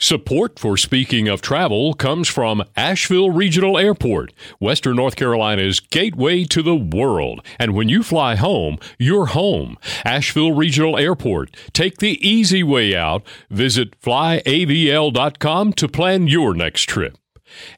Support for Speaking of Travel comes from Asheville Regional Airport, Western North Carolina's gateway to the world. And when you fly home, you're home. Asheville Regional Airport. Take the easy way out. Visit flyavl.com to plan your next trip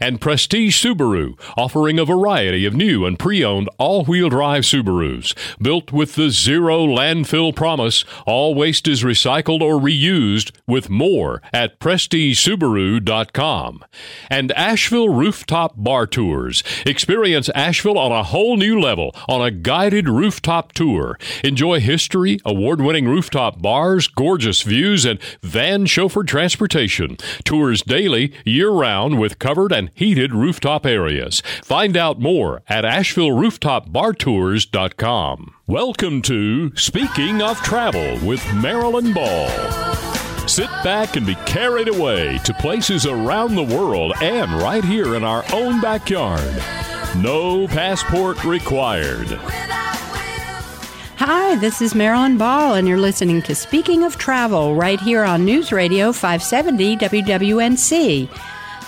and Prestige Subaru, offering a variety of new and pre owned all wheel drive Subarus. Built with the zero landfill promise, all waste is recycled or reused, with more at PrestigeSubaru.com. And Asheville Rooftop Bar Tours. Experience Asheville on a whole new level on a guided rooftop tour. Enjoy history, award winning rooftop bars, gorgeous views, and van chauffeured transportation. Tours daily, year round, with covered covered and heated rooftop areas. Find out more at AshevilleRooftopBarTours.com. Welcome to Speaking of Travel with Marilyn Ball. Sit back and be carried away to places around the world and right here in our own backyard. No passport required. Hi, this is Marilyn Ball, and you're listening to Speaking of Travel right here on News Radio 570 WWNC.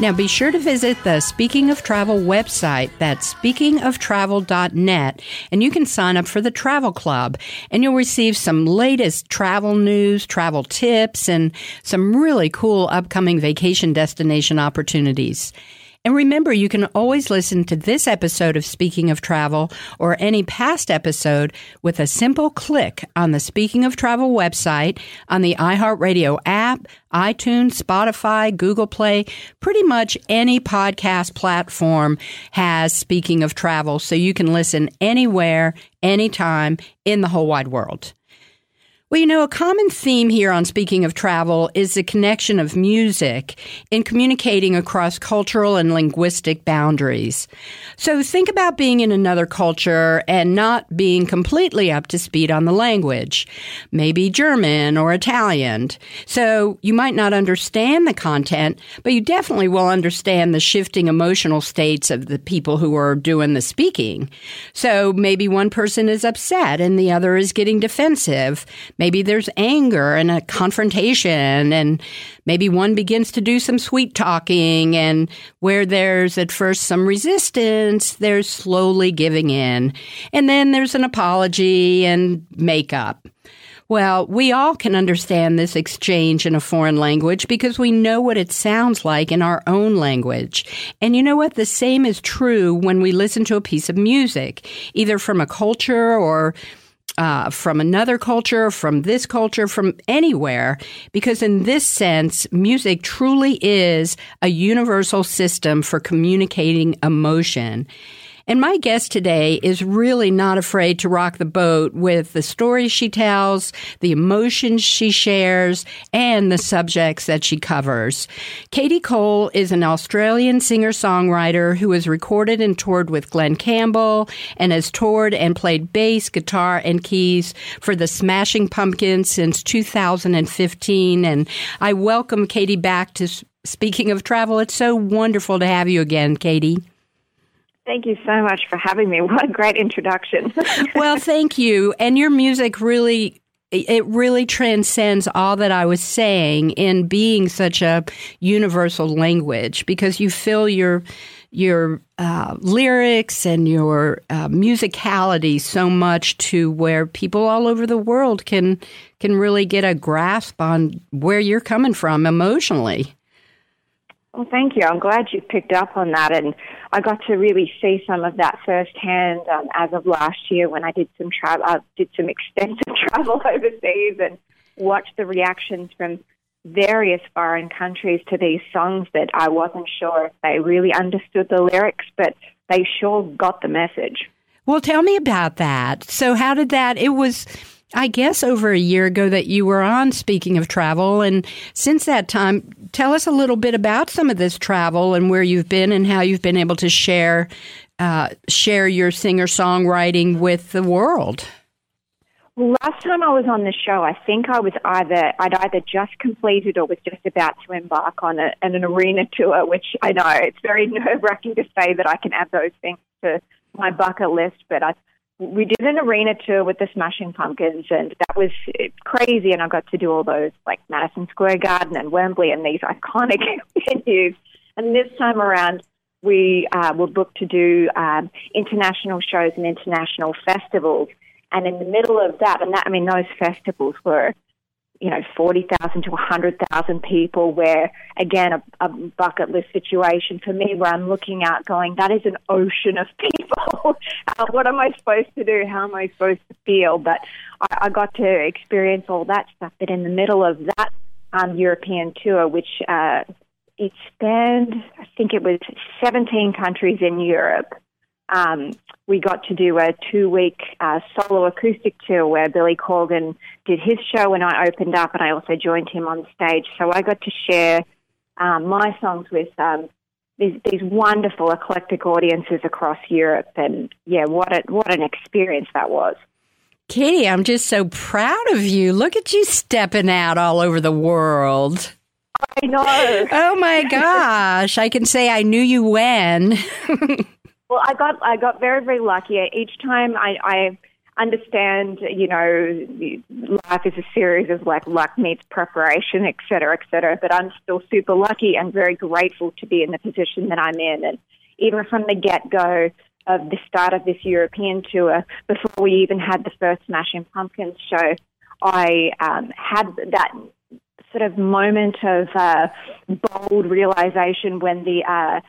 Now be sure to visit the Speaking of Travel website. That's speakingoftravel.net. And you can sign up for the travel club and you'll receive some latest travel news, travel tips, and some really cool upcoming vacation destination opportunities. And remember, you can always listen to this episode of Speaking of Travel or any past episode with a simple click on the Speaking of Travel website, on the iHeartRadio app, iTunes, Spotify, Google Play, pretty much any podcast platform has Speaking of Travel, so you can listen anywhere, anytime in the whole wide world. Well, you know, a common theme here on Speaking of Travel is the connection of music in communicating across cultural and linguistic boundaries. So think about being in another culture and not being completely up to speed on the language, maybe German or Italian. So you might not understand the content, but you definitely will understand the shifting emotional states of the people who are doing the speaking. So maybe one person is upset and the other is getting defensive Maybe there's anger and a confrontation, and maybe one begins to do some sweet talking, and where there's at first some resistance, there's slowly giving in. And then there's an apology and makeup. Well, we all can understand this exchange in a foreign language because we know what it sounds like in our own language. And you know what? The same is true when we listen to a piece of music, either from a culture or uh, from another culture, from this culture, from anywhere, because in this sense, music truly is a universal system for communicating emotion. And my guest today is really not afraid to rock the boat with the stories she tells, the emotions she shares, and the subjects that she covers. Katie Cole is an Australian singer songwriter who has recorded and toured with Glen Campbell and has toured and played bass, guitar, and keys for the Smashing Pumpkins since 2015. And I welcome Katie back to Speaking of Travel. It's so wonderful to have you again, Katie. Thank you so much for having me. What a great introduction. well, thank you. And your music really it really transcends all that I was saying in being such a universal language because you fill your your uh, lyrics and your uh, musicality so much to where people all over the world can can really get a grasp on where you're coming from emotionally. Well, thank you. I'm glad you picked up on that, and I got to really see some of that firsthand um, as of last year when I did some travel, I did some extensive travel overseas, and watched the reactions from various foreign countries to these songs that I wasn't sure if they really understood the lyrics, but they sure got the message. Well, tell me about that. So, how did that? It was I guess over a year ago that you were on Speaking of Travel. And since that time, tell us a little bit about some of this travel and where you've been and how you've been able to share uh, share your singer songwriting with the world. Well, last time I was on the show, I think I was either I'd either just completed or was just about to embark on a, an arena tour, which I know it's very nerve wracking to say that I can add those things to my bucket list, but I we did an arena tour with the Smashing Pumpkins, and that was crazy. And I got to do all those like Madison Square Garden and Wembley and these iconic venues. And this time around, we uh, were booked to do um, international shows and international festivals. And in the middle of that, and that, I mean, those festivals were you know, 40,000 to 100,000 people, where, again, a, a, bucket list situation for me where I'm looking out going, that is an ocean of people. uh, what am I supposed to do? How am I supposed to feel? But I, I got to experience all that stuff. But in the middle of that um, European tour, which uh, it spanned, I think it was 17 countries in Europe, um, we got to do a two week uh, solo acoustic tour where Billy Corgan did his show and I opened up and I also joined him on stage. So I got to share um, my songs with um, these, these wonderful eclectic audiences across Europe. And yeah, what, a, what an experience that was. Katie, I'm just so proud of you. Look at you stepping out all over the world. I know. Oh my gosh. I can say I knew you when. Well, I got I got very very lucky. Each time I, I understand, you know, life is a series of like luck meets preparation, et cetera, et cetera. But I'm still super lucky and very grateful to be in the position that I'm in. And even from the get go of the start of this European tour, before we even had the first Smashing Pumpkins show, I um, had that sort of moment of uh, bold realization when the uh,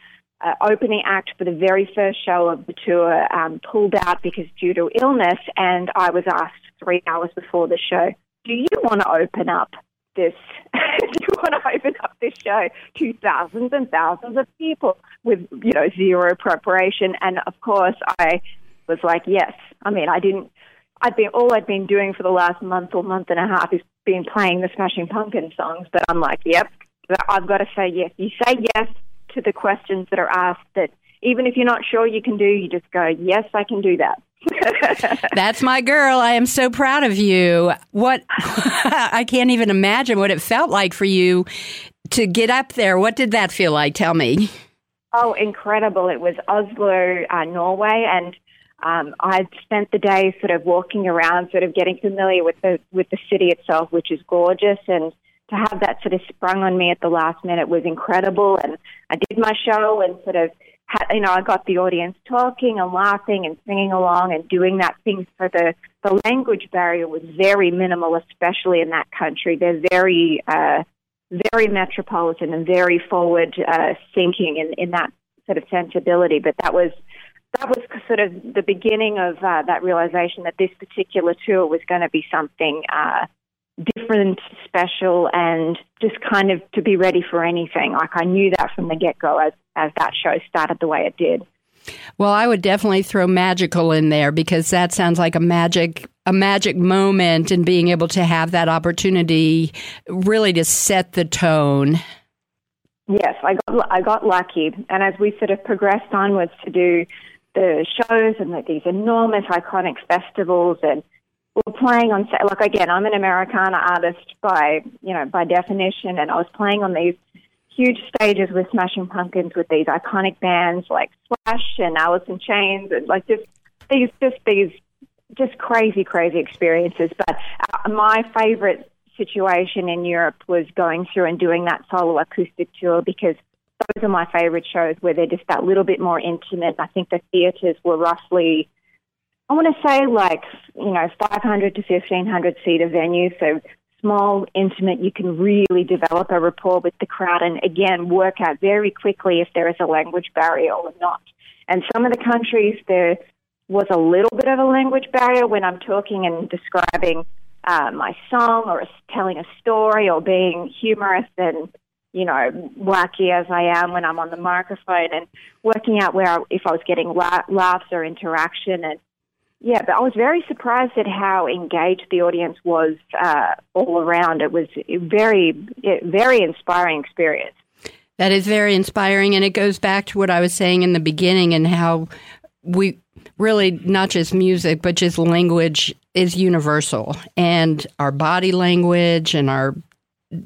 uh, opening act for the very first show of the tour um, pulled out because due to illness, and I was asked three hours before the show, "Do you want to open up this? do you want to open up this show to thousands and thousands of people with you know zero preparation?" And of course, I was like, "Yes." I mean, I didn't. I've been all I've been doing for the last month or month and a half is been playing the Smashing Pumpkins songs, but I'm like, "Yep." I've got to say yes. You say yes, to the questions that are asked that even if you're not sure you can do, you just go, yes, I can do that. That's my girl. I am so proud of you. What I can't even imagine what it felt like for you to get up there. What did that feel like? Tell me. Oh, incredible. It was Oslo, uh, Norway, and um, I'd spent the day sort of walking around, sort of getting familiar with the with the city itself, which is gorgeous, and to have that sort of sprung on me at the last minute was incredible. And I did my show and sort of had, you know, I got the audience talking and laughing and singing along and doing that thing for the, the language barrier was very minimal, especially in that country. They're very, uh, very metropolitan and very forward uh, thinking in, in that sort of sensibility. But that was, that was sort of the beginning of uh, that realization that this particular tour was going to be something uh, different, special, and just kind of to be ready for anything. Like I knew that from the get go as, as that show started the way it did. Well, I would definitely throw magical in there because that sounds like a magic a magic moment and being able to have that opportunity really to set the tone. Yes, I got I got lucky, and as we sort of progressed onwards to do the shows and like these enormous iconic festivals and were playing on like again i'm an americana artist by you know by definition and i was playing on these huge stages with smashing pumpkins with these iconic bands like slash and alice in chains and like just these just these just crazy crazy experiences. But uh, my favorite situation in europe was going through and doing that solo acoustic tour because those are my favorite shows where they're just that little bit more intimate. I think the theaters were roughly I want to say like, you know, 500 to 1500 seater venue. So small, intimate, you can really develop a rapport with the crowd and again, work out very quickly if there is a language barrier or not. And some of the countries, there was a little bit of a language barrier when I'm talking and describing uh, my song or telling a story or being humorous and you know, wacky as I am when I'm on the microphone and working out where I, if I was getting la- laughs or interaction and yeah, but I was very surprised at how engaged the audience was uh, all around. It was very, very inspiring experience. That is very inspiring, and it goes back to what I was saying in the beginning and how we really not just music, but just language is universal, and our body language and our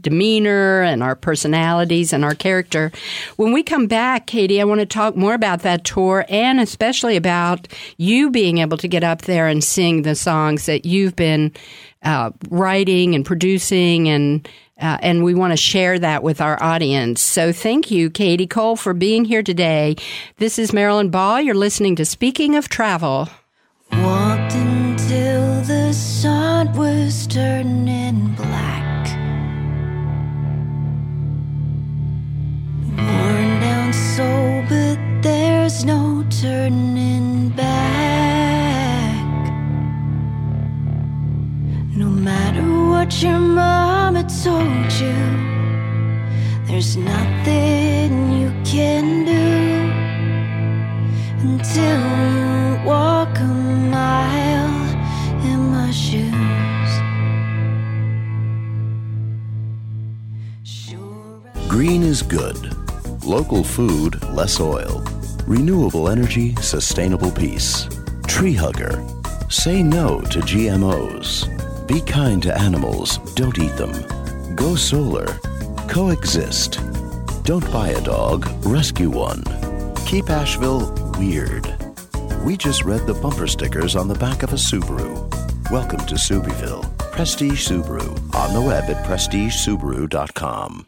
demeanor and our personalities and our character. When we come back, Katie, I want to talk more about that tour and especially about you being able to get up there and sing the songs that you've been uh, writing and producing and uh, and we want to share that with our audience. So thank you, Katie Cole, for being here today. This is Marilyn Ball. You're listening to Speaking of Travel. Walked until the sun was turning black. But there's no turning back. No matter what your mama told you, there's nothing you can do until you walk a mile in my shoes. Green is good. Local food, less oil. Renewable energy, sustainable peace. Tree hugger. Say no to GMOs. Be kind to animals, don't eat them. Go solar. Coexist. Don't buy a dog, rescue one. Keep Asheville weird. We just read the bumper stickers on the back of a Subaru. Welcome to Subiville. Prestige Subaru. On the web at prestigesubaru.com.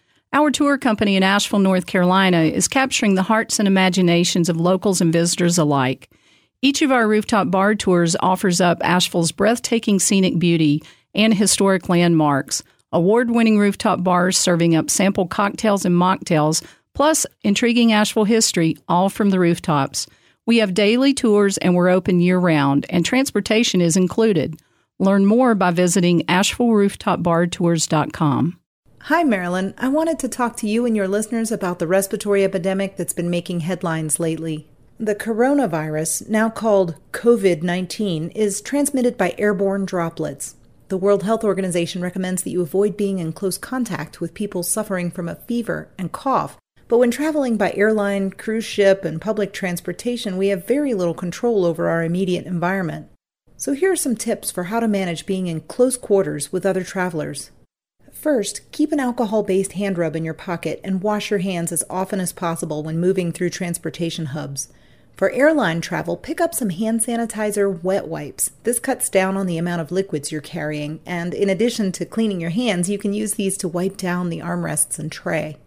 Our tour company in Asheville, North Carolina is capturing the hearts and imaginations of locals and visitors alike. Each of our rooftop bar tours offers up Asheville's breathtaking scenic beauty and historic landmarks, award winning rooftop bars serving up sample cocktails and mocktails, plus intriguing Asheville history, all from the rooftops. We have daily tours and we're open year round, and transportation is included. Learn more by visiting AshevilleRooftopBarTours.com. Hi, Marilyn. I wanted to talk to you and your listeners about the respiratory epidemic that's been making headlines lately. The coronavirus, now called COVID 19, is transmitted by airborne droplets. The World Health Organization recommends that you avoid being in close contact with people suffering from a fever and cough. But when traveling by airline, cruise ship, and public transportation, we have very little control over our immediate environment. So here are some tips for how to manage being in close quarters with other travelers. First, keep an alcohol based hand rub in your pocket and wash your hands as often as possible when moving through transportation hubs. For airline travel, pick up some hand sanitizer wet wipes. This cuts down on the amount of liquids you're carrying, and in addition to cleaning your hands, you can use these to wipe down the armrests and tray.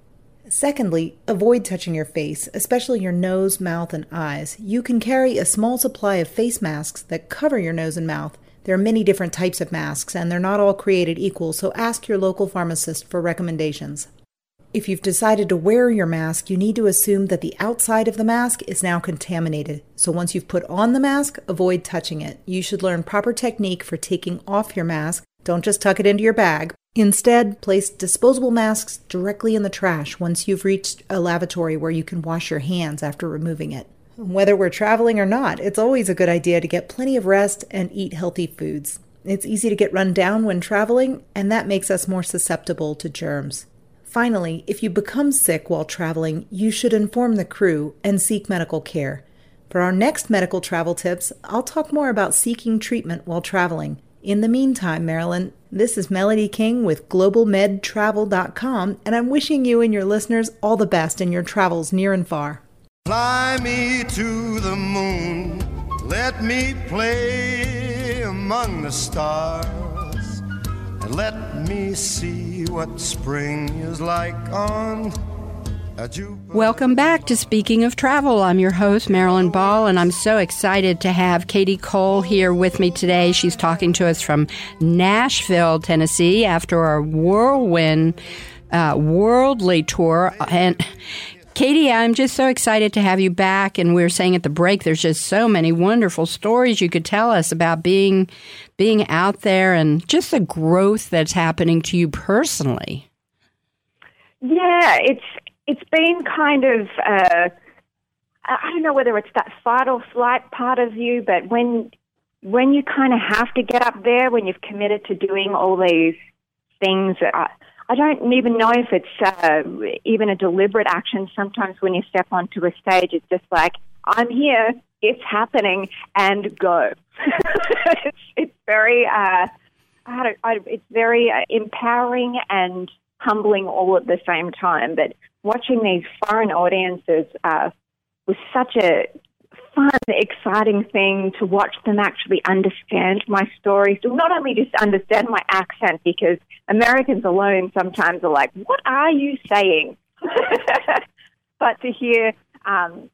Secondly, avoid touching your face, especially your nose, mouth, and eyes. You can carry a small supply of face masks that cover your nose and mouth. There are many different types of masks, and they're not all created equal, so ask your local pharmacist for recommendations. If you've decided to wear your mask, you need to assume that the outside of the mask is now contaminated. So once you've put on the mask, avoid touching it. You should learn proper technique for taking off your mask. Don't just tuck it into your bag. Instead, place disposable masks directly in the trash once you've reached a lavatory where you can wash your hands after removing it. Whether we're traveling or not, it's always a good idea to get plenty of rest and eat healthy foods. It's easy to get run down when traveling, and that makes us more susceptible to germs. Finally, if you become sick while traveling, you should inform the crew and seek medical care. For our next medical travel tips, I'll talk more about seeking treatment while traveling. In the meantime, Marilyn, this is Melody King with GlobalMedTravel.com, and I'm wishing you and your listeners all the best in your travels near and far. Fly me to the moon, let me play among the stars, and let me see what spring is like on. Welcome back to Speaking of Travel. I'm your host, Marilyn Ball, and I'm so excited to have Katie Cole here with me today. She's talking to us from Nashville, Tennessee, after a whirlwind, uh, worldly tour. And Katie, I'm just so excited to have you back. And we were saying at the break, there's just so many wonderful stories you could tell us about being being out there and just the growth that's happening to you personally. Yeah, it's it's been kind of uh, I don't know whether it's that fight or flight part of you, but when when you kind of have to get up there, when you've committed to doing all these things, I, I don't even know if it's uh, even a deliberate action. Sometimes when you step onto a stage, it's just like, I'm here, it's happening, and go. it's, it's very, uh, I I, it's very uh, empowering and humbling all at the same time. But watching these foreign audiences uh, was such a fun, exciting thing to watch them actually understand my story. So not only just understand my accent, because Americans alone sometimes are like, "What are you saying?" but to hear um,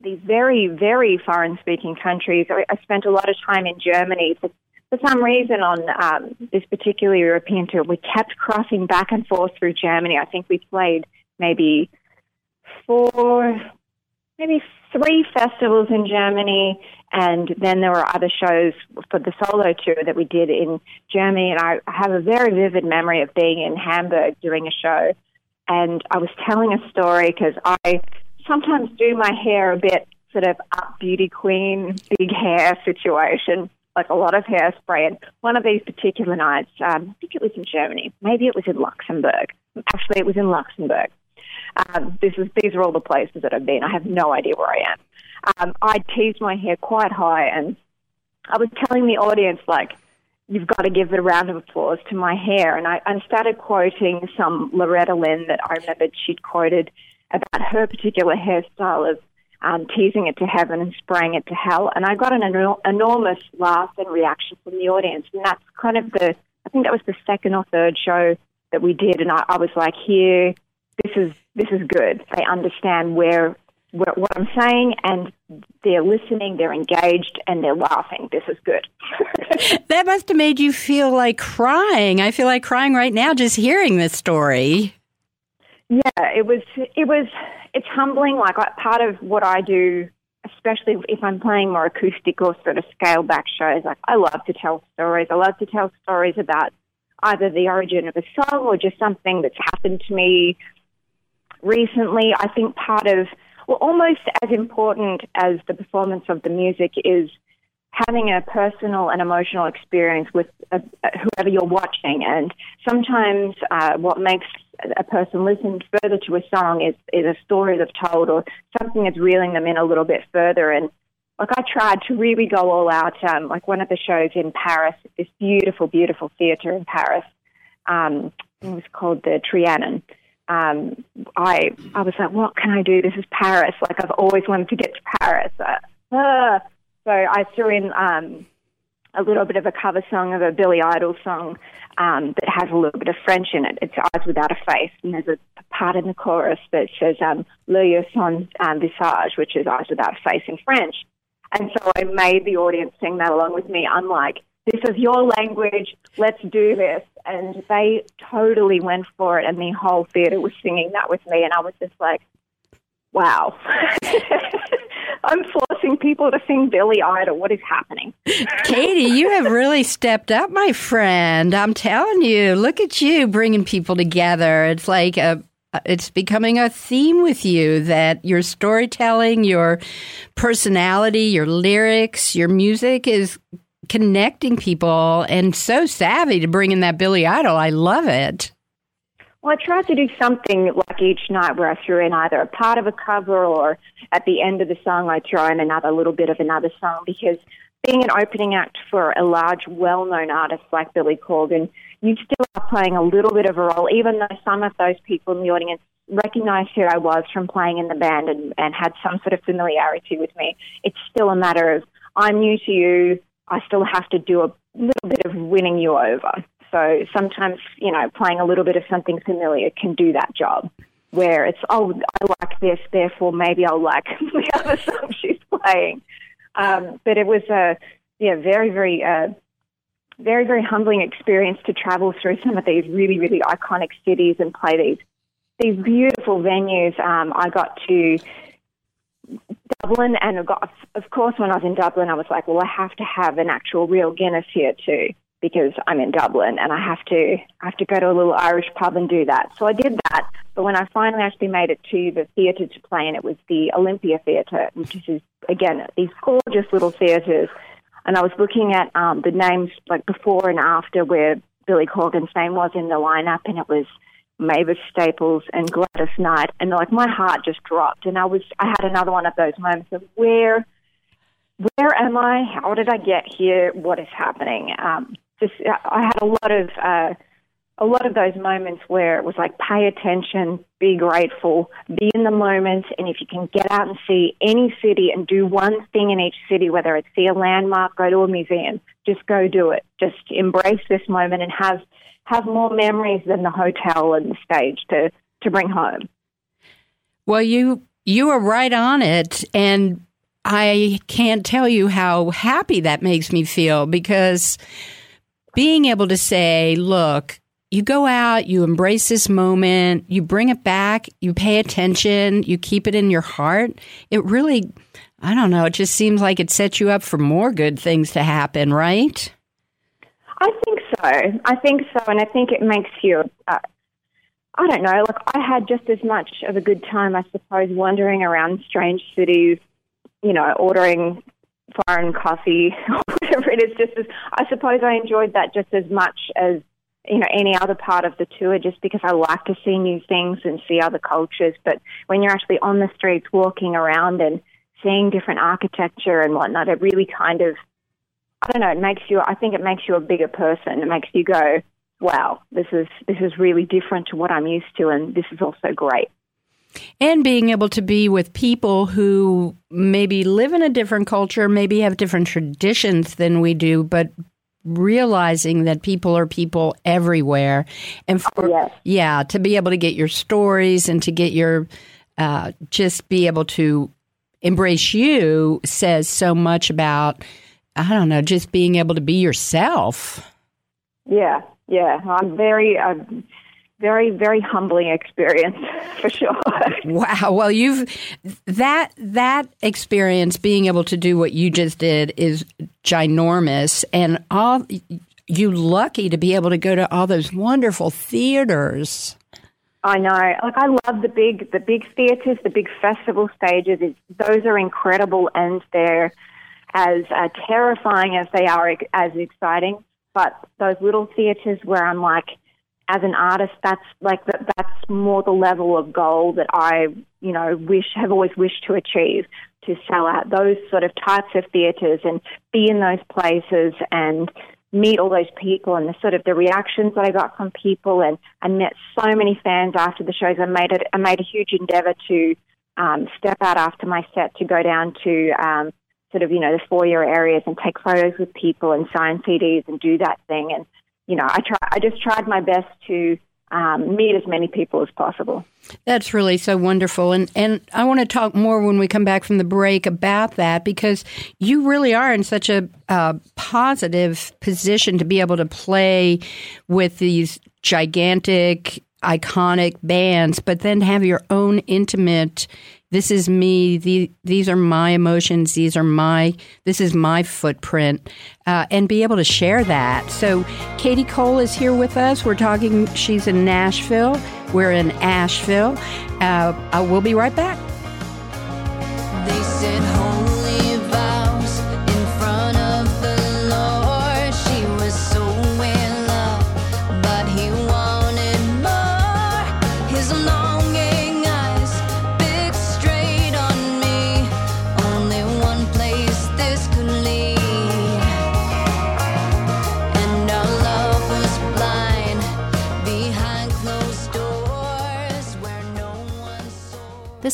these very, very foreign-speaking countries, I, spent a lot of time in Germany. For, for some reason, on um, this particular European tour, we kept crossing back and forth through Germany. I think we played maybe four, maybe three festivals in Germany, and then there were other shows for the solo tour that we did in Germany. And I have a very vivid memory of being in Hamburg doing a show, and I was telling a story because I sometimes do my hair a bit sort of up beauty queen, big hair situation. Like a lot of hairspray, and one of these particular nights, um, I think it was in Germany, maybe it was in Luxembourg. Actually, it was in Luxembourg um, this is these are all the places that I've been. I have no idea where I am. Um, I teased my hair quite high, and I was telling the audience like, "You've got to give a round of applause to my hair." And I, I started quoting some Loretta Lynn that I remembered she'd quoted about her particular hairstyle of um, teasing it to heaven and spraying it to hell. And I got an enor- enormous laugh and reaction from the audience. And that's kind of the, I think that was the second or third show that we did. And I, I was like, here, this is this is good. They understand where, where what I'm saying, and they're listening, they're engaged, and they're laughing. This is good. that must have made you feel like crying. I feel like crying right now just hearing this story. Yeah, it was. It was. It's humbling. Like part of what I do, especially if I'm playing more acoustic or sort of scale back shows. Like I love to tell stories. I love to tell stories about either the origin of a song or just something that's happened to me recently. I think part of, well, almost as important as the performance of the music is having a personal and emotional experience with uh, whoever you're watching. And sometimes uh, what makes a person listen further to a song is, is a story they've told or something that's reeling them in a little bit further. And like I tried to really go all out. Um, like one of the shows in Paris, this beautiful, beautiful theatre in Paris. Um, it was called the Trianon um, I I was like, what can I do? This is Paris. Like I've always wanted to get to Paris. Uh, uh. So I threw in um, a little bit of a cover song of a Billy Idol song um, that has a little bit of French in it. It's Eyes Without a Face, and there's a part in the chorus that says um, "L'œil sans um, visage," which is Eyes Without a Face in French. And so I made the audience sing that along with me. I'm like, this is your language, let's do this. And they totally went for it, and the whole theatre was singing that with me, and I was just like, wow. I'm forcing people to sing Billy Idol. What is happening? Katie, you have really stepped up, my friend. I'm telling you, look at you bringing people together. It's like a it's becoming a theme with you that your storytelling, your personality, your lyrics, your music is connecting people and so savvy to bring in that Billy Idol. I love it. Well, I tried to do something like each night where I threw in either a part of a cover or at the end of the song I throw in another little bit of another song because being an opening act for a large, well-known artist like Billy Corgan, you still are playing a little bit of a role, even though some of those people in the audience recognized who I was from playing in the band and, and had some sort of familiarity with me. It's still a matter of I'm new to you. I still have to do a little bit of winning you over. So sometimes, you know, playing a little bit of something familiar can do that job. Where it's, oh, I like this, therefore maybe I'll like the other song she's playing. Um, but it was a, yeah, very, very, uh, very, very humbling experience to travel through some of these really, really iconic cities and play these these beautiful venues. Um, I got to Dublin, and of course, when I was in Dublin, I was like, well, I have to have an actual real Guinness here too, because I'm in Dublin and I have to I have to go to a little Irish pub and do that. So I did that. But when I finally actually made it to the theatre to play, and it was the Olympia Theatre, which is again these gorgeous little theatres, and I was looking at um, the names like before and after where Billy Corgan's name was in the lineup, and it was Mavis Staples and Gladys Knight, and like my heart just dropped, and I was I had another one of those moments of where where am I? How did I get here? What is happening? Um, just I had a lot of uh, a lot of those moments where it was like pay attention, be grateful, be in the moment, and if you can get out and see any city and do one thing in each city, whether it's see a landmark, go to a museum, just go do it. Just embrace this moment and have have more memories than the hotel and the stage to to bring home. Well, you you are right on it, and I can't tell you how happy that makes me feel because being able to say, look, you go out, you embrace this moment, you bring it back, you pay attention, you keep it in your heart. It really, I don't know, it just seems like it sets you up for more good things to happen, right? I think so. I think so. And I think it makes you, uh, I don't know, like I had just as much of a good time, I suppose, wandering around strange cities, you know, ordering foreign coffee whatever it is. Just as I suppose I enjoyed that just as much as you know any other part of the tour, just because I like to see new things and see other cultures. But when you're actually on the streets, walking around and seeing different architecture and whatnot, it really kind of I don't know. It makes you. I think it makes you a bigger person. It makes you go, "Wow, this is this is really different to what I'm used to, and this is also great." and being able to be with people who maybe live in a different culture, maybe have different traditions than we do, but realizing that people are people everywhere. And for yes. yeah to be able to get your stories and to get your uh, just be able to embrace you says so much about i don't know just being able to be yourself. Yeah yeah. I'm very uh, very very humbling experience for sure wow well you've that that experience being able to do what you just did is ginormous and all you lucky to be able to go to all those wonderful theaters I know. Like I love the big the big theaters, the big festival stages. It's, those are incredible and they're as uh, terrifying as they are as exciting. But those little theaters where I'm like, as an artist, that's like that, that's more the level of goal that I, you know, wish have always wished to achieve to sell out those sort of types of theatres and be in those places and meet all those people and the sort of the reactions that I got from people and I met so many fans after the shows. I made it. I made a huge endeavour to um, step out after my set to go down to um, sort of you know the foyer areas and take photos with people and sign CDs and do that thing and you know, I try. I just tried my best to um, meet as many people as possible. That's really so wonderful, and and I want to talk more when we come back from the break about that because you really are in such a uh, positive position to be able to play with these gigantic, iconic bands, but then have your own intimate this is me. The, these are my emotions. These are my, this is my footprint, uh, and be able to share that. So, Katie Cole is here with us. We're talking, she's in Nashville. We're in Asheville. Uh, uh we'll be right back.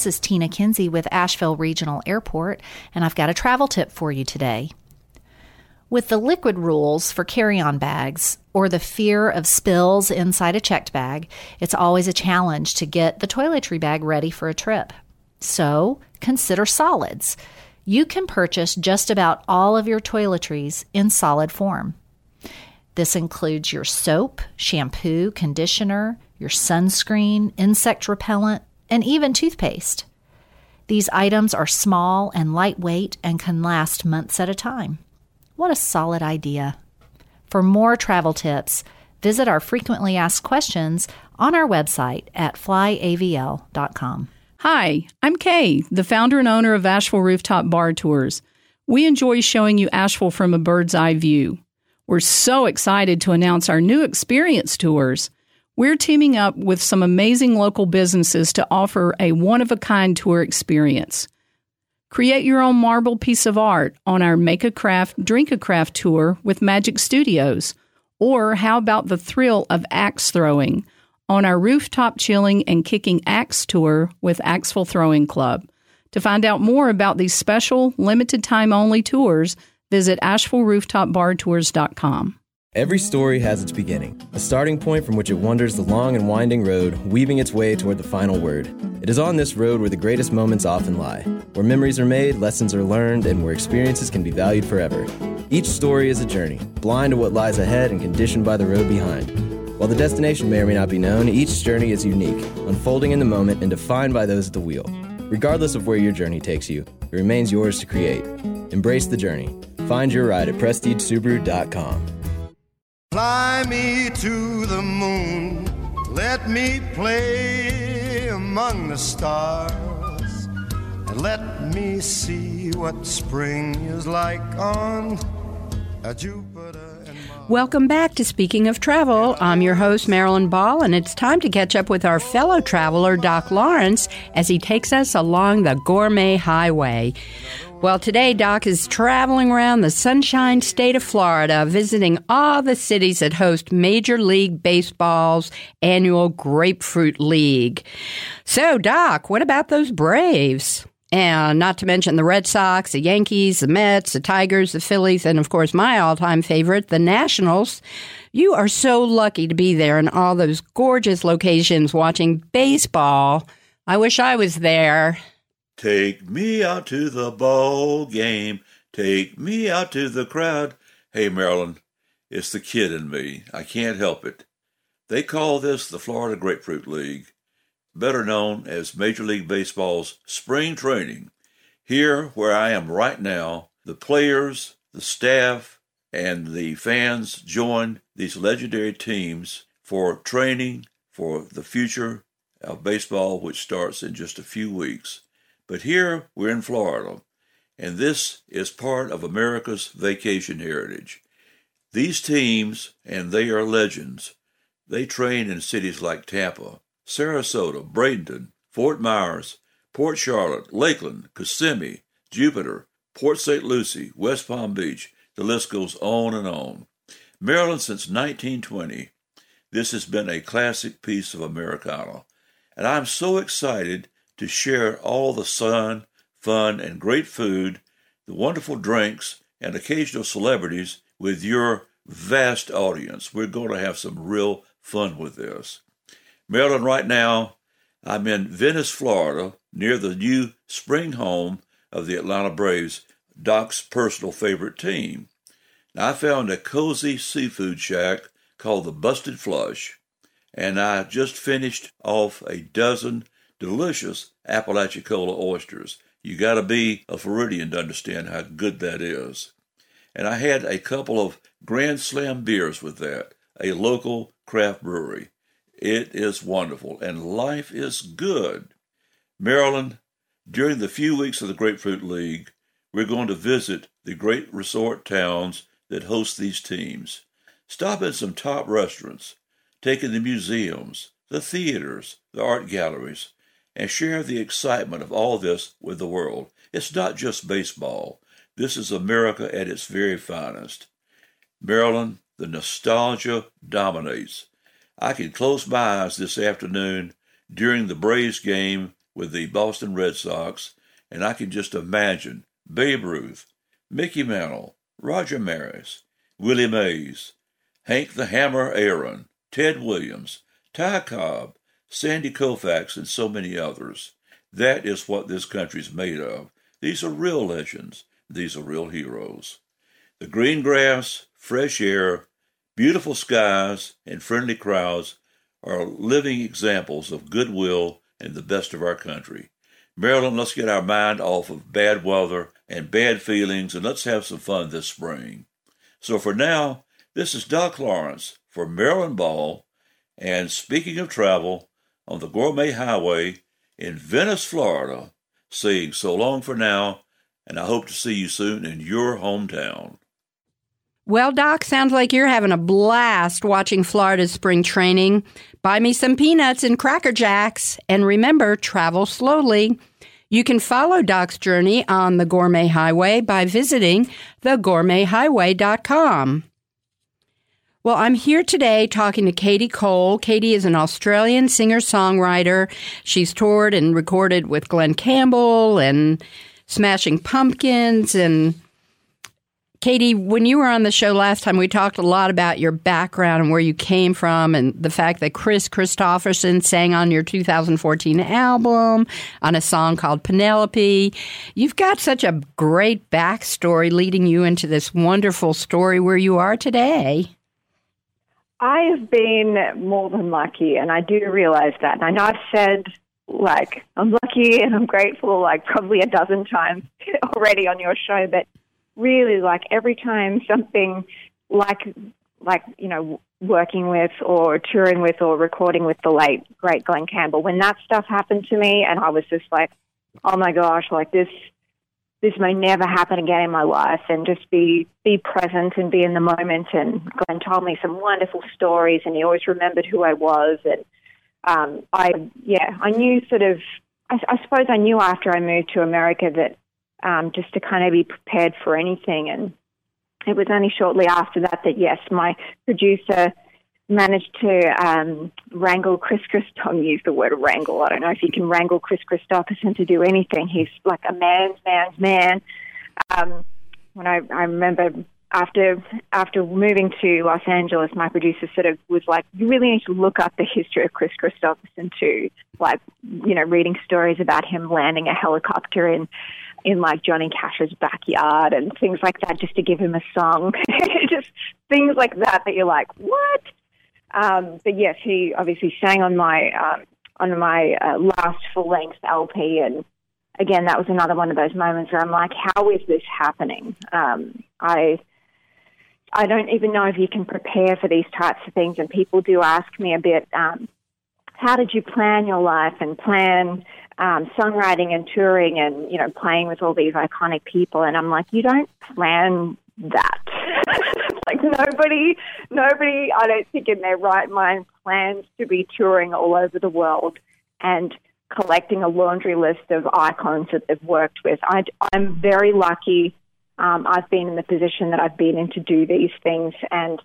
This is Tina Kinsey with Asheville Regional Airport, and I've got a travel tip for you today. With the liquid rules for carry on bags or the fear of spills inside a checked bag, it's always a challenge to get the toiletry bag ready for a trip. So consider solids. You can purchase just about all of your toiletries in solid form. This includes your soap, shampoo, conditioner, your sunscreen, insect repellent, and even toothpaste. These items are small and lightweight and can last months at a time. What a solid idea! For more travel tips, visit our frequently asked questions on our website at flyavl.com. Hi, I'm Kay, the founder and owner of Asheville Rooftop Bar Tours. We enjoy showing you Asheville from a bird's eye view. We're so excited to announce our new experience tours. We're teaming up with some amazing local businesses to offer a one of a kind tour experience. Create your own marble piece of art on our Make a Craft, Drink a Craft tour with Magic Studios. Or how about the thrill of axe throwing on our rooftop chilling and kicking axe tour with Axeville Throwing Club? To find out more about these special, limited time only tours, visit AshevilleRooftopBarTours.com. Every story has its beginning, a starting point from which it wanders the long and winding road, weaving its way toward the final word. It is on this road where the greatest moments often lie, where memories are made, lessons are learned, and where experiences can be valued forever. Each story is a journey, blind to what lies ahead and conditioned by the road behind. While the destination may or may not be known, each journey is unique, unfolding in the moment and defined by those at the wheel. Regardless of where your journey takes you, it remains yours to create. Embrace the journey. Find your ride at PrestigeSubaru.com. Fly me to the moon. Let me play among the stars. And let me see what spring is like on a Jupiter. Welcome back to Speaking of Travel. I'm your host, Marilyn Ball, and it's time to catch up with our fellow traveler, Doc Lawrence, as he takes us along the Gourmet Highway. Well, today, Doc is traveling around the sunshine state of Florida, visiting all the cities that host Major League Baseball's annual Grapefruit League. So, Doc, what about those Braves? And not to mention the Red Sox, the Yankees, the Mets, the Tigers, the Phillies, and of course my all time favorite, the Nationals. You are so lucky to be there in all those gorgeous locations watching baseball. I wish I was there. Take me out to the ball game. Take me out to the crowd. Hey, Marilyn, it's the kid in me. I can't help it. They call this the Florida Grapefruit League, better known as Major League Baseball's spring training. Here, where I am right now, the players, the staff, and the fans join these legendary teams for training for the future of baseball, which starts in just a few weeks. But here we're in Florida, and this is part of America's vacation heritage. These teams, and they are legends, they train in cities like Tampa, Sarasota, Bradenton, Fort Myers, Port Charlotte, Lakeland, Kissimmee, Jupiter, Port St. Lucie, West Palm Beach. The list goes on and on. Marilyn since 1920. This has been a classic piece of Americana. And I'm so excited to share all the sun, fun, and great food, the wonderful drinks, and occasional celebrities with your vast audience. We're going to have some real fun with this. Marilyn, right now, I'm in Venice, Florida, near the new spring home of the Atlanta Braves, Doc's personal favorite team. Now, I found a cozy seafood shack called the Busted Flush, and I just finished off a dozen delicious Apalachicola oysters. You got to be a Floridian to understand how good that is. And I had a couple of Grand Slam beers with that, a local craft brewery. It is wonderful, and life is good. Marilyn, during the few weeks of the Grapefruit League, we're going to visit the great resort towns that host these teams. Stop in some top restaurants, take in the museums, the theaters, the art galleries, and share the excitement of all this with the world. It's not just baseball. This is America at its very finest. Marilyn, the nostalgia dominates. I can close my eyes this afternoon during the Braves game with the Boston Red Sox, and I can just imagine Babe Ruth, Mickey Mantle, Roger Maris, Willie Mays, Hank the Hammer Aaron, Ted Williams, Ty Cobb, Sandy Koufax, and so many others. That is what this country's made of. These are real legends. These are real heroes. The green grass, fresh air, beautiful skies, and friendly crowds are living examples of goodwill and the best of our country. Marilyn, let's get our mind off of bad weather and bad feelings and let's have some fun this spring. So for now, This is Doc Lawrence for Marilyn Ball, and speaking of travel, on the Gourmet Highway in Venice, Florida, saying so long for now, and I hope to see you soon in your hometown. Well, Doc, sounds like you're having a blast watching Florida's spring training. Buy me some peanuts and Cracker Jacks, and remember, travel slowly. You can follow Doc's journey on the Gourmet Highway by visiting thegourmethighway.com. Well, I'm here today talking to Katie Cole. Katie is an Australian singer songwriter. She's toured and recorded with Glen Campbell and Smashing Pumpkins. And Katie, when you were on the show last time, we talked a lot about your background and where you came from, and the fact that Kris Kristofferson sang on your 2014 album on a song called Penelope. You've got such a great backstory leading you into this wonderful story where you are today. I have been more than lucky, and I do realize that. And I know I've said, like, I'm lucky and I'm grateful, like, probably a dozen times already on your show, but really, like, every time something like, like, you know, working with or touring with or recording with the late, great Glen Campbell, when that stuff happened to me, and I was just like, oh my gosh, like, this this may never happen again in my life and just be be present and be in the moment. And Glen told me some wonderful stories and he always remembered who I was. And um, I yeah I knew sort of I, I suppose I knew after I moved to America that um, just to kind of be prepared for anything. And it was only shortly after that that yes my producer managed to um, wrangle Kris Kristofferson. Use the word wrangle. I don't know if you can wrangle Kris Kristofferson to do anything. He's like a man's man's man. Um, when I, I remember after after moving to Los Angeles, my producer sort of was like, "You really need to look up the history of Kris Kristofferson too." Like, you know, reading stories about him landing a helicopter in in like Johnny Cash's backyard and things like that, just to give him a song. just things like that that you're like, "What?" Um, but yes, he obviously sang on my um, on my uh, last full length LP, and again, that was another one of those moments where I'm like, how is this happening? Um, I I don't even know if you can prepare for these types of things, and people do ask me a bit, um, how did you plan your life and plan um, songwriting and touring and you know playing with all these iconic people? And I'm like, you don't plan that. like nobody, nobody, I don't think in their right mind plans to be touring all over the world and collecting a laundry list of icons that they've worked with. I, I'm very lucky. Um, I've been in the position that I've been in to do these things, and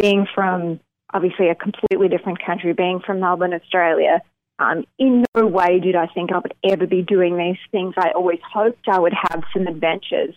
being from obviously a completely different country, being from Melbourne, Australia. Um, in no way did I think I would ever be doing these things. I always hoped I would have some adventures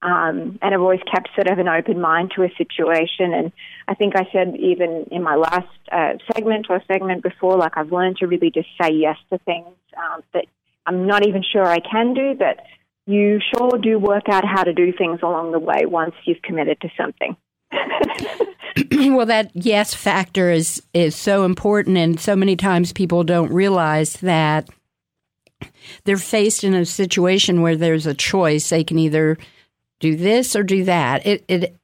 um, and I've always kept sort of an open mind to a situation. And I think I said even in my last uh, segment or segment before, like I've learned to really just say yes to things um, that I'm not even sure I can do, but you sure do work out how to do things along the way once you've committed to something. well, that yes factor is is so important, and so many times people don't realize that they're faced in a situation where there's a choice. They can either do this or do that. It it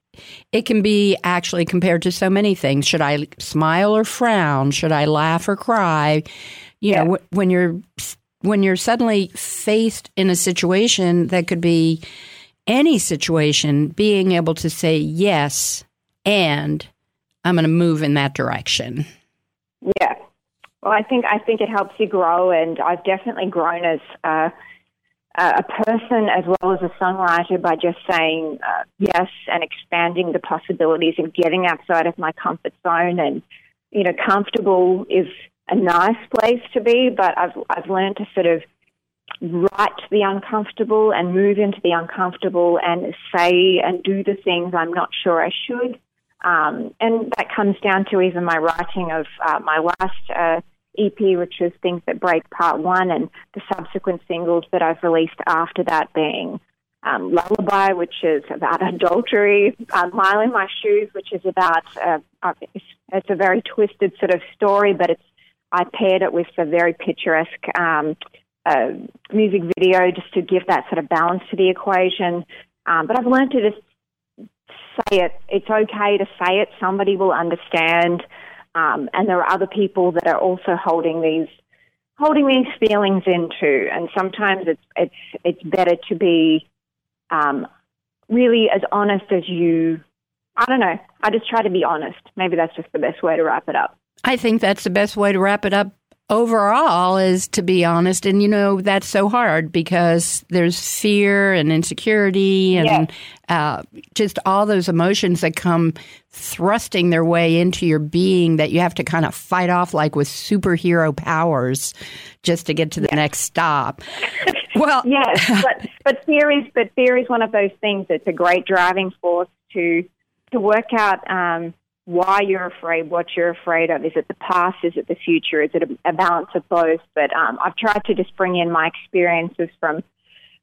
it can be actually compared to so many things. Should I smile or frown? Should I laugh or cry? You yeah. know, when you're when you're suddenly faced in a situation that could be any situation, being able to say yes and I'm going to move in that direction. Yeah. Well, I think I think it helps you grow, and I've definitely grown as uh, a person as well as a songwriter by just saying uh, yes and expanding the possibilities and getting outside of my comfort zone. And, you know, comfortable is a nice place to be, but I've, I've learned to sort of write the uncomfortable and move into the uncomfortable and say and do the things I'm not sure I should. Um, and that comes down to even my writing of uh, my last uh, EP, which is Things That Break Part 1, and the subsequent singles that I've released after that being um, Lullaby, which is about adultery, uh, Mile in My Shoes, which is about, uh, uh, it's, it's, a very twisted sort of story, but it's I paired it with a very picturesque um, uh, music video just to give that sort of balance to the equation. Um, but I've learned to just say it. It's okay to say it. Somebody will understand. Um, and there are other people that are also holding these holding these feelings in too. And sometimes it's it's it's better to be um, really as honest as you. I don't know. I just try to be honest. Maybe that's just the best way to wrap it up. I think that's the best way to wrap it up overall is to be honest and you know that's so hard because there's fear and insecurity and Yes. uh, just all those emotions that come thrusting their way into your being that you have to kind of fight off like with superhero powers just to get to the next stop well yes, but but fear is but fear is one of those things that's a great driving force to to work out um, why you're afraid, what you're afraid of. Is it the past? Is it the future? Is it a, a balance of both? But um, I've tried to just bring in my experiences from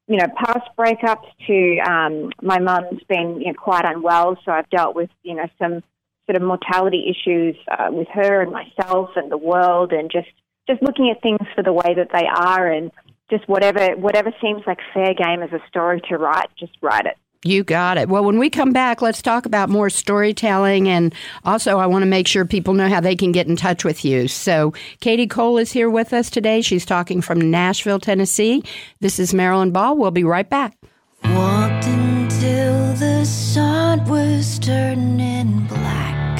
you know past breakups to um, my mum's been you know, quite unwell, so I've dealt with you know some sort of mortality issues uh, with her and myself and the world, and just just looking at things for the way that they are and just whatever whatever seems like fair game as a story to write, just write it. You got it. Well, when we come back, let's talk about more storytelling. And also, I want to make sure people know how they can get in touch with you. So, Katie Cole is here with us today. She's talking from Nashville, Tennessee. This is Marilyn Ball. We'll be right back. Walked until the sun was turning black.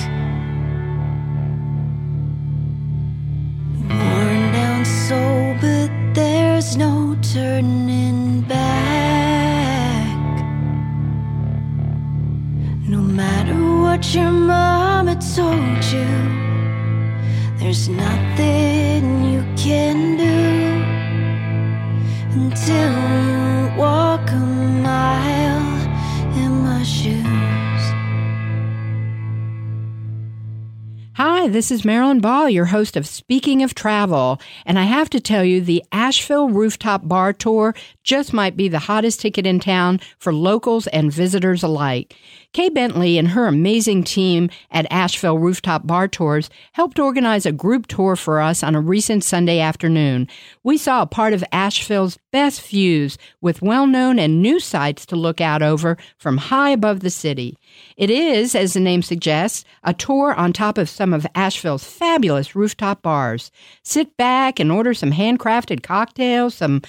Worn down soul, but there's no turning back. No matter what your mama told you, there's nothing you can do until you walk a mile in my shoes. Hi, this is Marilyn Ball, your host of Speaking of Travel. And I have to tell you, the Asheville Rooftop Bar Tour just might be the hottest ticket in town for locals and visitors alike. Kay Bentley and her amazing team at Asheville Rooftop Bar Tours helped organize a group tour for us on a recent Sunday afternoon. We saw a part of Asheville's best views with well known and new sights to look out over from high above the city. It is, as the name suggests, a tour on top of some of Asheville's fabulous rooftop bars. Sit back and order some handcrafted cocktails, some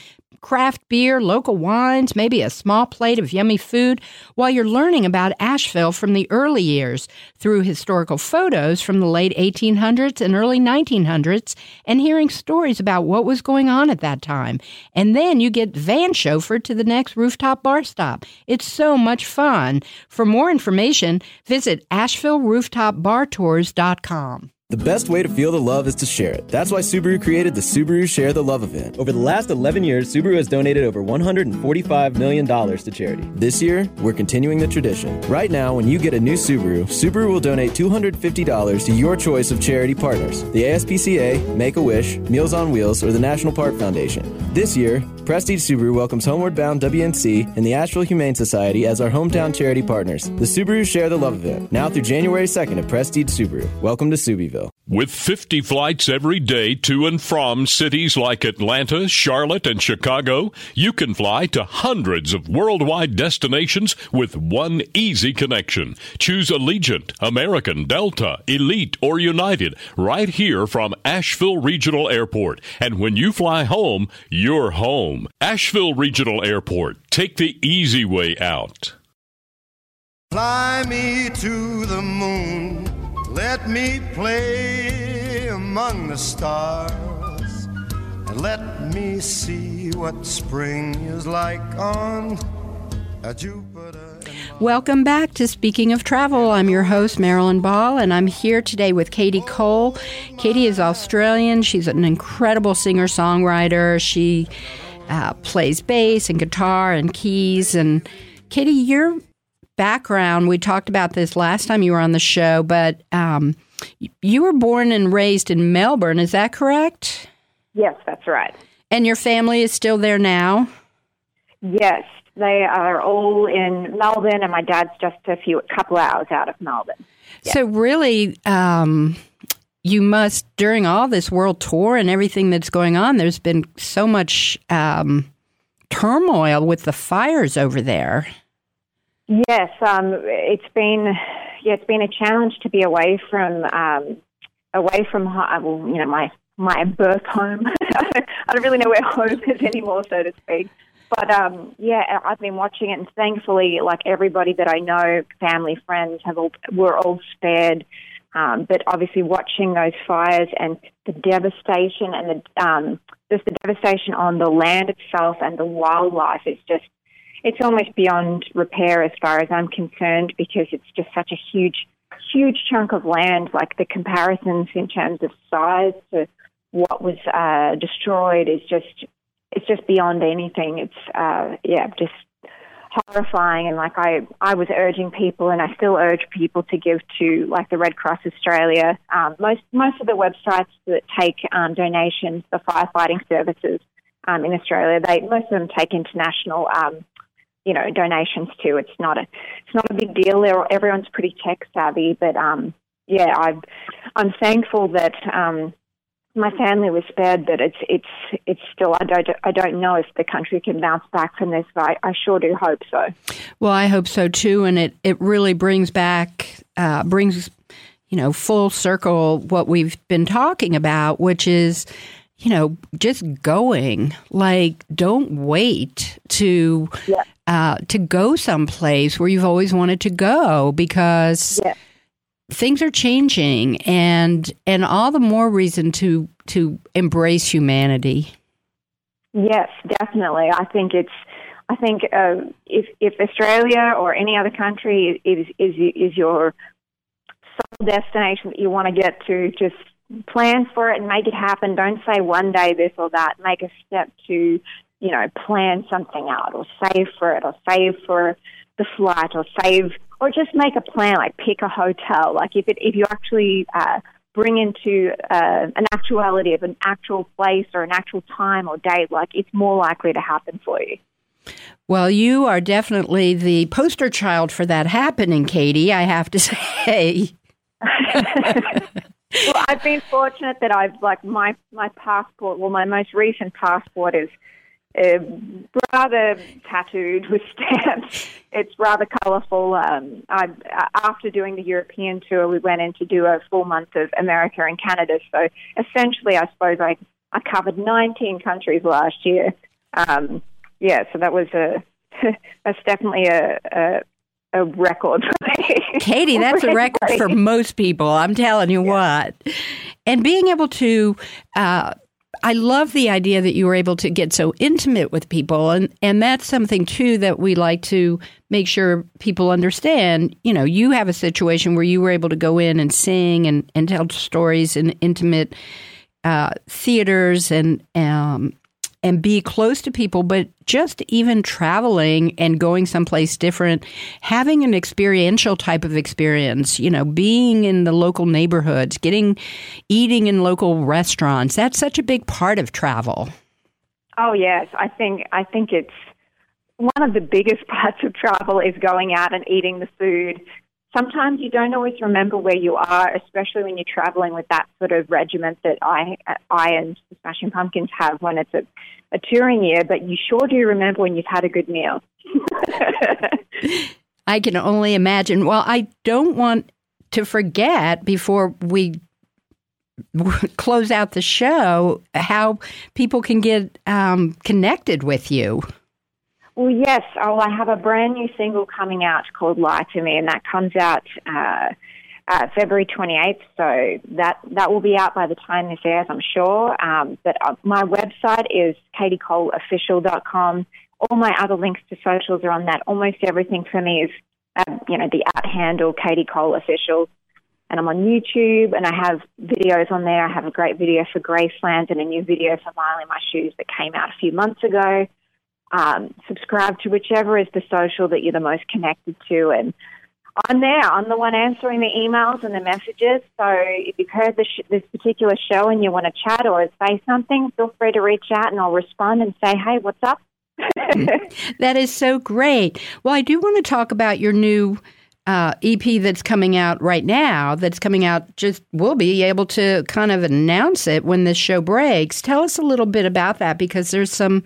craft beer, local wines, maybe a small plate of yummy food while you're learning about Asheville from the early years through historical photos from the late 1800s and early 1900s and hearing stories about what was going on at that time. And then you get van chauffeured to the next rooftop bar stop. It's so much fun. For more information, visit AshevilleRooftopBarTours.com. The best way to feel the love is to share it. That's why Subaru created the Subaru Share the Love event. Over the last 11 years, Subaru has donated over $145 million to charity. This year, we're continuing the tradition. Right now, when you get a new Subaru, Subaru will donate $250 to your choice of charity partners the ASPCA, Make a Wish, Meals on Wheels, or the National Park Foundation. This year, Prestige Subaru welcomes Homeward Bound WNC and the Asheville Humane Society as our hometown charity partners. The Subaru Share the Love event, now through January 2nd at Prestige Subaru. Welcome to Subieville. With 50 flights every day to and from cities like Atlanta, Charlotte, and Chicago, you can fly to hundreds of worldwide destinations with one easy connection. Choose Allegiant, American, Delta, Elite, or United right here from Asheville Regional Airport. And when you fly home, you're home. Asheville Regional Airport. Take the easy way out. Fly me to the moon. Let me play among the stars. And let me see what spring is like on a Jupiter. Welcome back to Speaking of Travel. I'm your host, Marilyn Ball, and I'm here today with Katie Cole. Katie is Australian. She's an incredible singer songwriter. She uh, plays bass and guitar and keys. And Katie, your background, we talked about this last time you were on the show, but um, you were born and raised in Melbourne. Is that correct? Yes, that's right. And your family is still there now? Yes, they are all in Melbourne, and my dad's just a few a couple hours out of Melbourne. So really, um, you must during all this world tour and everything that's going on. There's been so much um, turmoil with the fires over there. Yes, um, it's been yeah, it's been a challenge to be away from um, away from well, you know, my my birth home. I don't really know where home is anymore, so to speak. But um, yeah, I've been watching it, and thankfully, like everybody that I know, family, friends, have all were all spared. Um, but obviously, watching those fires and the devastation and the um, just the devastation on the land itself and the wildlife is just it's almost beyond repair as far as I'm concerned because it's just such a huge, huge chunk of land. Like the comparisons in terms of size to what was uh, destroyed is just it's just beyond anything. It's uh, yeah, just horrifying. And like I, I was urging people, and I still urge people to give to like the Red Cross Australia. Um, most most of the websites that take um, donations for firefighting services um, in Australia, they most of them take international. Um, you know, donations too. It's not a, it's not a big deal. Everyone's pretty tech savvy, but um, yeah, i I'm thankful that um, my family was spared, but it's it's it's still I don't I don't know if the country can bounce back from this, but I, I sure do hope so. Well, I hope so too, and it it really brings back uh, brings you know full circle what we've been talking about, which is you know just going like don't wait to yeah. Uh, to go someplace where you've always wanted to go because. Yeah. things are changing and and all the more reason to to embrace humanity. Yes definitely. I think it's i think uh, if if australia or any other country is is is your sole destination that you want to get to just plan for it and make it happen. Don't say one day this or that. Make a step to you know plan something out or save for it or save for the flight or save or just make a plan, like pick a hotel. Like if it if you actually uh, bring into uh, an actuality of an actual place or an actual time or date, like it's more likely to happen for you. Well, you are definitely the poster child for that happening, Katie. I have to say. well, I've been fortunate that I've like my my passport. Well, my most recent passport is uh, rather tattooed with stamps. It's rather colourful. Um, I, after doing the European tour, we went in to do a full month of America and Canada. So essentially, I suppose I, I covered 19 countries last year. Um, yeah, so that was a that's definitely a, a a record Katie, that's a record for most people. I'm telling you yeah. what. And being able to uh, I love the idea that you were able to get so intimate with people, and and that's something too that we like to make sure people understand. You know, you have a situation where you were able to go in and sing and and tell stories in intimate uh, theaters and um, and be close to people, but just even traveling and going someplace different, having an experiential type of experience, you know, being in the local neighborhoods, getting eating in local restaurants, that's such a big part of travel. Oh yes, I think I think it's one of the biggest parts of travel is going out and eating the food, sometimes you don't always remember where you are, especially when you're traveling with that sort of regiment that I, I and the Smashing Pumpkins have when it's a, a touring year. But you sure do remember when you've had a good meal. I can only imagine. Well, I don't want to forget before we close out the show how people can get um, connected with you. Well, yes. Oh, I have a brand new single coming out called "Lie to Me," and that comes out uh, uh, February 28th. So that that will be out by the time this airs, I'm sure. Um, but uh, my website is katiecoleofficial.com. All my other links to socials are on that. Almost everything for me is, uh, you know, the at handle Katie Cole Official. And I'm on YouTube, and I have videos on there. I have a great video for Graceland and a new video for Mile in My Shoes that came out a few months ago um, subscribe to whichever is the social that you're the most connected to. And I'm there. I'm the one answering the emails and the messages. So if you've heard this, this particular show and you want to chat or say something, feel free to reach out and I'll respond and say, hey, what's up? that is so great. Well, I do want to talk about your new uh, EP that's coming out right now. That's coming out. Just we'll be able to kind of announce it when this show breaks. Tell us a little bit about that because there's some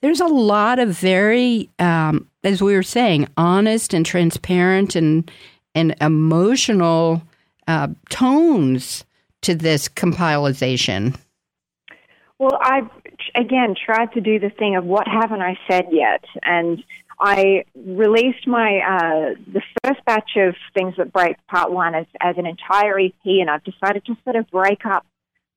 there's a lot of very, um, as we were saying, honest and transparent and and emotional uh, tones to this compilation. Well, I've again tried to do the thing of what haven't I said yet, and I released my uh, the first batch of things that break part one as as an entire EP, and I've decided to sort of break up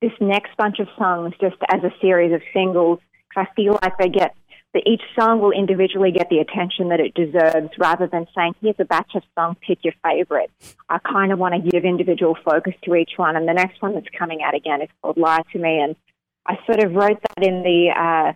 this next bunch of songs just as a series of singles I feel like they get that each song will individually get the attention that it deserves rather than saying, here's a batch of songs, pick your favorite. I kind of want to give individual focus to each one. And the next one that's coming out again is called Lie to Me. And I sort of wrote that in the uh,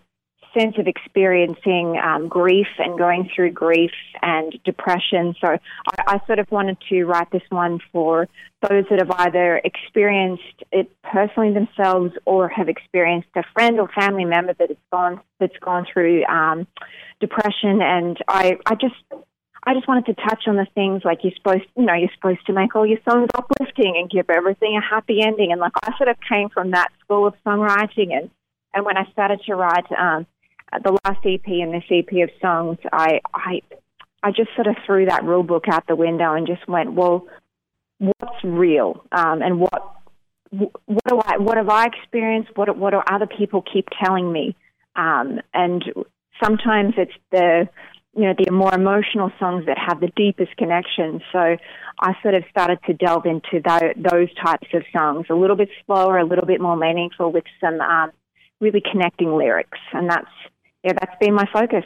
sense of experiencing um, grief and going through grief and depression. So I, I sort of wanted to write this one for those that have either experienced it personally themselves or have experienced a friend or family member that has gone that's gone through um, depression. And I, I just I just wanted to touch on the things like you're supposed, you know, you're supposed to make all your songs uplifting and give everything a happy ending. And like I sort of came from that school of songwriting, and and when I started to write um, the last EP and this EP of songs, I I I just sort of threw that rule book out the window and just went, well, what's real, um, and what what do I what have I experienced? What what do other people keep telling me? Um, and sometimes it's the you know the more emotional songs that have the deepest connection. So I sort of started to delve into those types of songs, a little bit slower, a little bit more meaningful, with some um, really connecting lyrics, and that's yeah, that's been my focus.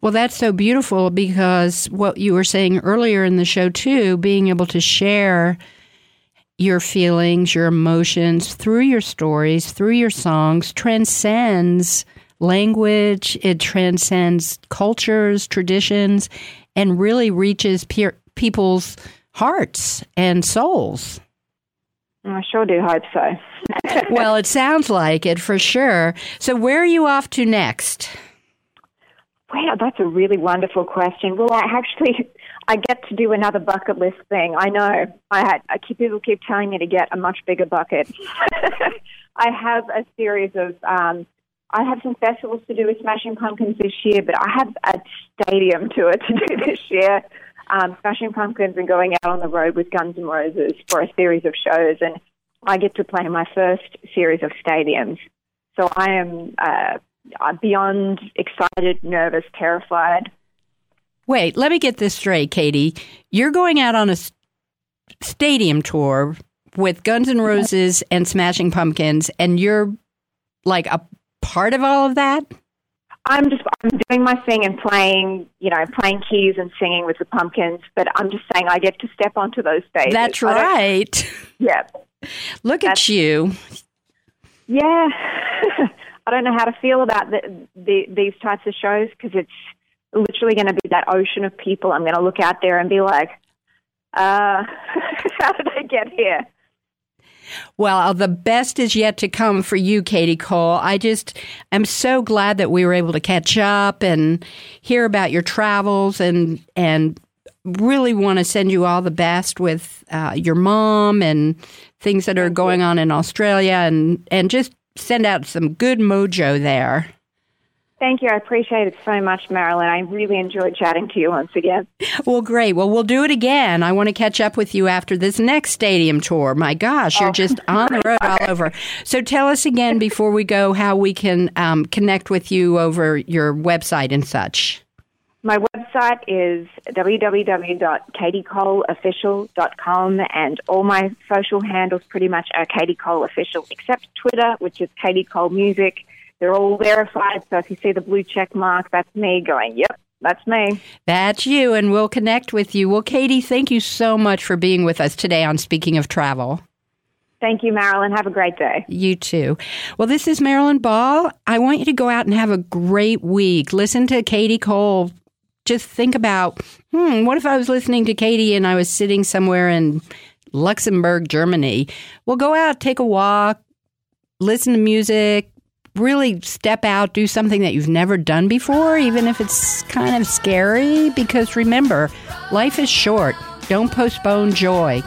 Well, that's so beautiful because what you were saying earlier in the show, too, being able to share your feelings, your emotions through your stories, through your songs, transcends language, it transcends cultures, traditions, and really reaches pe- people's hearts and souls. I sure do hope so. well, it sounds like it for sure. So, where are you off to next? Wow, that's a really wonderful question. Well, I actually I get to do another bucket list thing. I know. I had I keep people keep telling me to get a much bigger bucket. I have a series of um, I have some festivals to do with Smashing Pumpkins this year, but I have a stadium tour to do this year um, Smashing Pumpkins and going out on the road with Guns N' Roses for a series of shows, and I get to play my first series of stadiums. So I am uh, beyond excited, nervous, terrified. Wait, let me get this straight, Katie. You're going out on a stadium tour with Guns N' Roses and Smashing Pumpkins, and you're like a part of all of that? I'm just I'm doing my thing and playing, you know, playing keys and singing with the pumpkins. But I'm just saying I get to step onto those stages. That's right. Yeah. Look That's, at you. Yeah. I don't know how to feel about the, the, these types of shows because it's literally going to be that ocean of people. I'm going to look out there and be like, uh, how did I get here? Well, the best is yet to come for you, Katie Cole. I just am so glad that we were able to catch up and hear about your travels and and really want to send you all the best with uh, your mom and things that are going on in Australia and and just send out some good mojo there. Thank you. I appreciate it so much, Marilyn. I really enjoyed chatting to you once again. Well, great. Well, we'll do it again. I want to catch up with you after this next stadium tour. My gosh, you're oh. just on the road all over. So tell us again before we go how we can um, connect with you over your website and such. My website is www.katiecoleofficial.com and all my social handles pretty much are Katie Cole Official except Twitter, which is Katie Cole Music they're all verified. So if you see the blue check mark, that's me going, yep, that's me. That's you, and we'll connect with you. Well, Katie, thank you so much for being with us today on Speaking of Travel. Thank you, Marilyn. Have a great day. You too. Well, this is Marilyn Ball. I want you to go out and have a great week. Listen to Katie Cole. Just think about, hmm, what if I was listening to Katie and I was sitting somewhere in Luxembourg, Germany? Well, go out, take a walk, listen to music, really step out, do something that you've never done before, even if it's kind of scary. Because remember, life is short. Don't postpone joy.